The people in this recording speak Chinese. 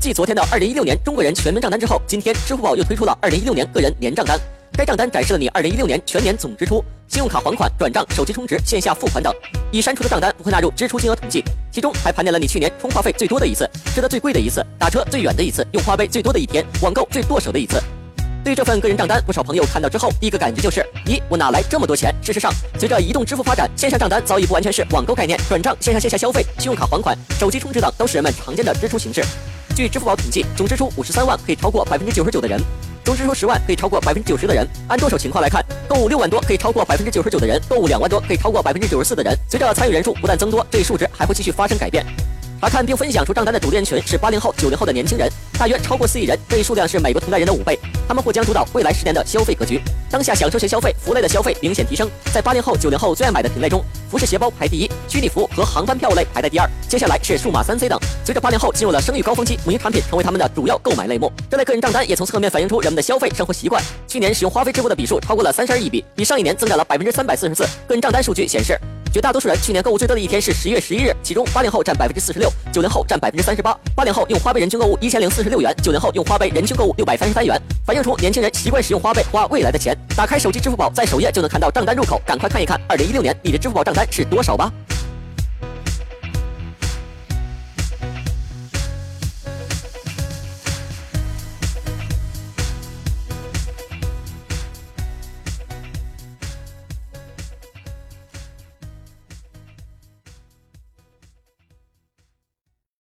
继昨天的二零一六年中国人全民账单之后，今天支付宝又推出了二零一六年个人年账单。该账单展示了你二零一六年全年总支出、信用卡还款、转账、手机充值、线下付款等。已删除的账单不会纳入支出金额统计，其中还盘点了你去年充话费最多的一次、吃的最贵的一次、打车最远的一次、用花呗最多的一天、网购最剁手的一次。对这份个人账单，不少朋友看到之后，第一个感觉就是：咦，我哪来这么多钱？事实上，随着移动支付发展，线上账单早已不完全是网购概念，转账、线上线下消费、信用卡还款、手机充值等都是人们常见的支出形式。据支付宝统计，总支出五十三万可以超过百分之九十九的人。总支出十万可以超过百分之九十的人，按剁手情况来看，购物六万多可以超过百分之九十九的人，购物两万多可以超过百分之九十四的人。随着参与人数不断增多，这一数值还会继续发生改变。查看并分享出账单的主力人群是八零后、九零后的年轻人，大约超过四亿人，这一数量是美国同代人的五倍。他们或将主导未来十年的消费格局。当下享受型消费、服务类的消费明显提升，在八零后、九零后最爱买的品类中，服饰鞋包排第一，虚拟服务和航班票类排在第二，接下来是数码三 C 等。随着八零后进入了生育高峰期，母婴产品成为他们的主要购买类目。这类个人账单也从侧面反映出人们的消费生活习惯。去年使用花呗支付的笔数超过了三十二亿笔，比上一年增长了百分之三百四十四。个人账单数据显示。绝大多数人去年购物最多的一天是十月十一日，其中八零后占百分之四十六，九零后占百分之三十八。八零后用花呗人均购物一千零四十六元，九零后用花呗人均购物六百三十三元，反映出年轻人习惯使用花呗花未来的钱。打开手机支付宝，在首页就能看到账单入口，赶快看一看，二零一六年你的支付宝账单是多少吧。